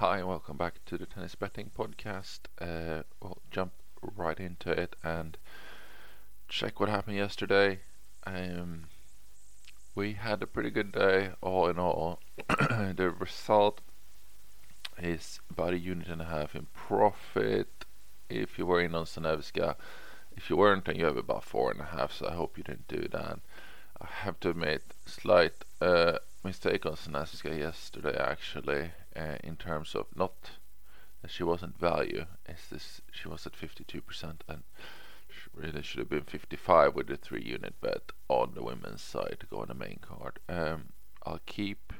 Hi, and welcome back to the Tennis Betting Podcast. Uh, we'll jump right into it and check what happened yesterday. Um, we had a pretty good day, all in all. the result is about a unit and a half in profit if you were in on Sanevska. If you weren't, then you have about four and a half, so I hope you didn't do that. I have to admit, slight uh, mistake on Sanevska yesterday, actually uh, in terms of not that she wasn't value. It's this she was at 52% and really should have been 55 with the three unit bet on the women's side to go on the main card. Um, I'll keep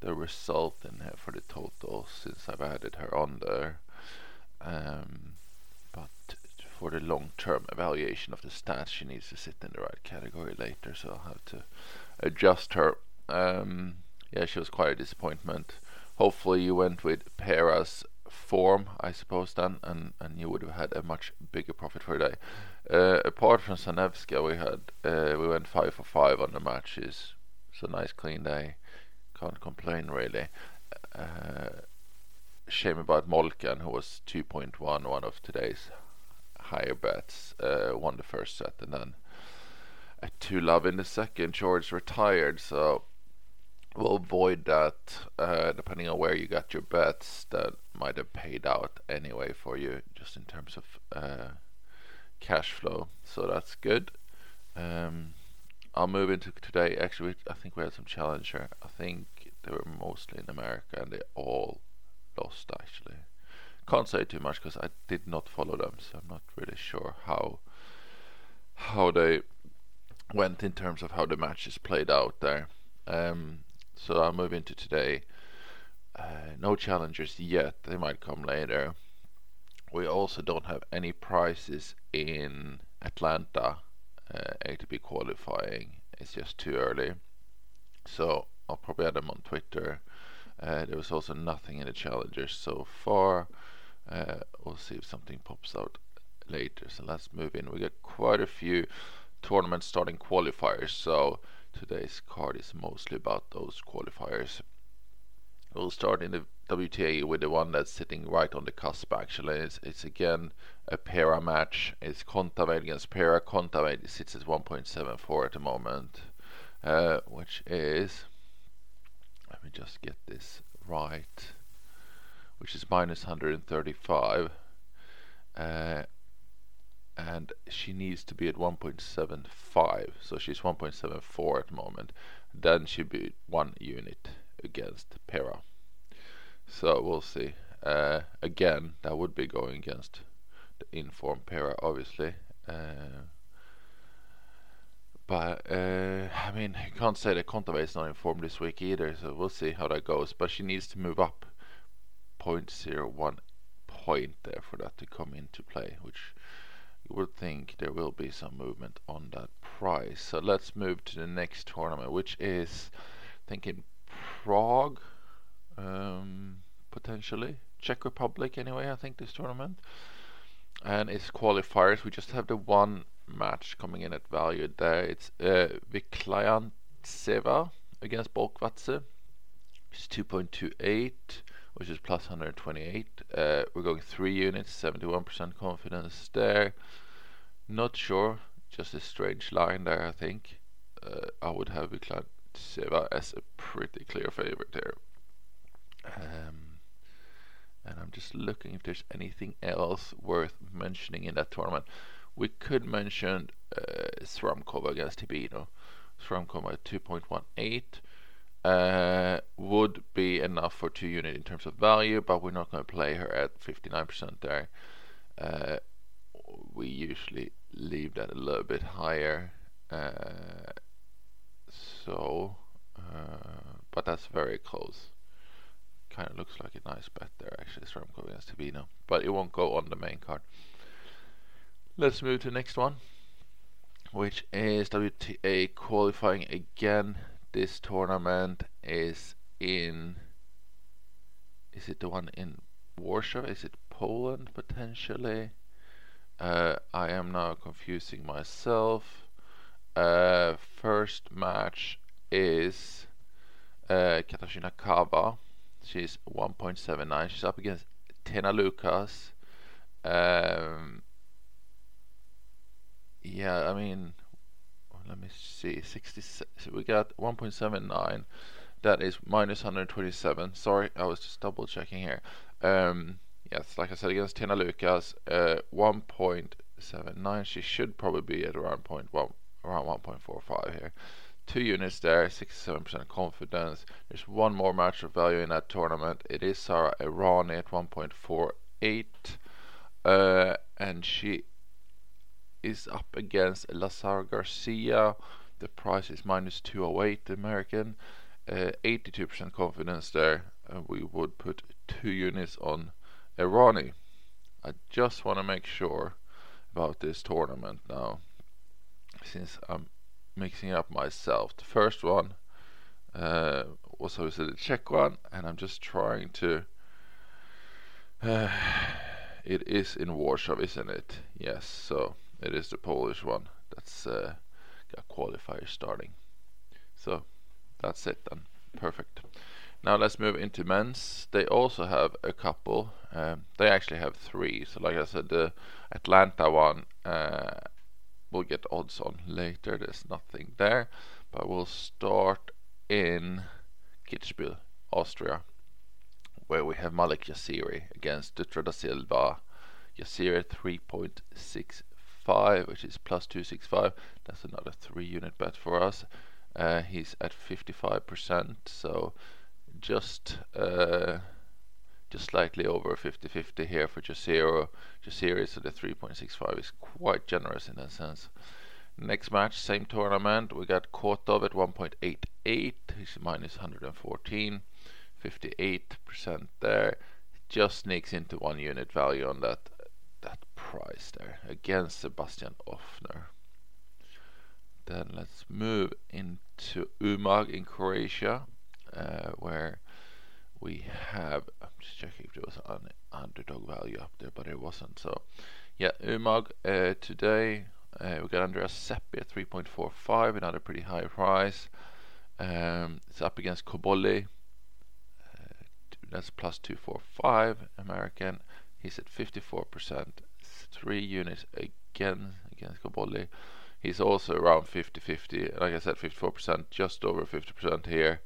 the result in for the total since I've added her on there. Um, but for the long term evaluation of the stats, she needs to sit in the right category later, so I'll have to adjust her. Um, yeah, she was quite a disappointment hopefully you went with Pera's form, I suppose, then, and, and you would have had a much bigger profit for a day. Uh, apart from Sanevska, we had uh, we went five for five on the matches. It's a nice clean day. Can't complain really. Uh, shame about Molcan, who was 2.1, one of today's higher bets. Uh, won the first set and then at two love in the second. George retired, so will avoid that uh, depending on where you got your bets that might have paid out anyway for you just in terms of uh, cash flow. So that's good. Um, I'll move into today. Actually I think we had some challenger I think they were mostly in America and they all lost actually. Can't say too much because I did not follow them so I'm not really sure how how they went in terms of how the matches played out there. Um, so I'll move into today. Uh, no challengers yet, they might come later. We also don't have any prizes in Atlanta uh, ATP qualifying. It's just too early. So I'll probably add them on Twitter. Uh, there was also nothing in the challengers so far. Uh, we'll see if something pops out later. So let's move in. We got quite a few tournaments starting qualifiers. So today's card is mostly about those qualifiers. We'll start in the WTA with the one that's sitting right on the cusp actually. It's, it's again a para match. It's Kontaveit against Pera. Kontaveit sits at 1.74 at the moment, uh, which is, let me just get this right, which is minus 135. Uh, and she needs to be at 1.75 so she's 1.74 at the moment. Then she'd be one unit against Pera. So we'll see. Uh, again that would be going against the informed Pera obviously. Uh, but uh, I mean you can't say that Kontaveit is not informed this week either so we'll see how that goes. But she needs to move up 0.01 point there for that to come into play which you would think there will be some movement on that price. So let's move to the next tournament, which is thinking Prague, um, potentially Czech Republic. Anyway, I think this tournament, and it's qualifiers. We just have the one match coming in at value there. It's uh, Vikliantseva against Bolkvadze. It's 2.28 which is plus 128. Uh, we're going three units, 71% confidence there. Not sure, just a strange line there, I think. Uh, I would have Vikland Seva as a pretty clear favorite here. Um, and I'm just looking if there's anything else worth mentioning in that tournament. We could mention uh, Sramkova against Hibino. Sramkova at 2.18 uh, would be enough for two unit in terms of value, but we're not going to play her at 59% there. Uh, we usually leave that a little bit higher. Uh, so, uh, but that's very close. Kind of looks like a nice bet there, actually, Sramko against Tabino. But it won't go on the main card. Let's move to the next one, which is WTA qualifying again this tournament is in is it the one in Warsaw? Is it Poland potentially? Uh, I am now confusing myself. Uh, first match is uh, Katarzyna Kawa, She's 1.79. She's up against Tena Lukas. Um, yeah, I mean, let me see. 60. We got 1.79. That is minus 127. Sorry, I was just double checking here. Um, yes, like I said, against Tena Lukas, uh, 1.79. She should probably be at around point one, around 1.45 here. Two units there, 67% confidence. There's one more match of value in that tournament. It is Sara Errani at 1.48. Uh, and she is up against Lazaro Garcia. The price is minus 208 American. 82% uh, confidence there. We would put two units on Errani. I just want to make sure about this tournament now, since I'm mixing up myself. The first one uh, was obviously the Czech one, and I'm just trying to. Uh, it is in Warsaw, isn't it? Yes, so it is the Polish one. That's uh, got qualifiers starting. So that's it then. Perfect. Now let's move into men's. They also have a couple. Um, they actually have three. So like I said, the Atlanta one uh, we'll get odds on later. There's nothing there. But we'll start in Kitzbühel, Austria, where we have Malek Jaziri against Dutra da Silva. Jaziri 3.65, which is plus 265. That's another three unit bet for us. Uh, he's at 55%, so just uh, just slightly over 50-50 here for Jasiro. Jaziri, so the 3.65 is quite generous in that sense. Next match, same tournament, we got Kotov at 1.88. He's minus 114, 58% there. Just sneaks into one unit value on that price there against Sebastian Ofner. Then let's move into Umag in Croatia, uh, where we have. I'm just checking if there was an underdog value up there, but it wasn't. So, yeah, Umag uh, today uh, we got Andreas Seppi at 3.45, another pretty high price. Um, it's up against Cobolli. Uh, that's plus 245 American. He's at 54%, three units again against Cobolli. He's also around 50-50. Like I said, 54%, just over 50% here.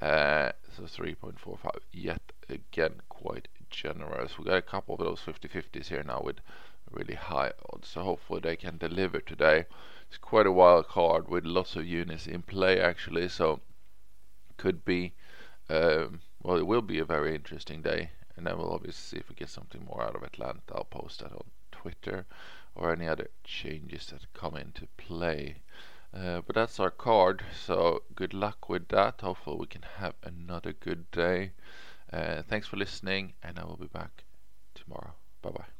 Uh, so 3.45. Yet again, quite generous. We got a couple of those 50-50s here now with really high odds. So hopefully they can deliver today. It's quite a wild card with lots of units in play actually. So could be, um, well, it will be a very interesting day. And then we'll obviously see if we get something more out of Atlanta. I'll post that on Twitter or any other changes that come into play. Uh, but that's our card, so good luck with that. Hopefully, we can have another good day. Uh, thanks for listening, and I will be back tomorrow. Bye bye.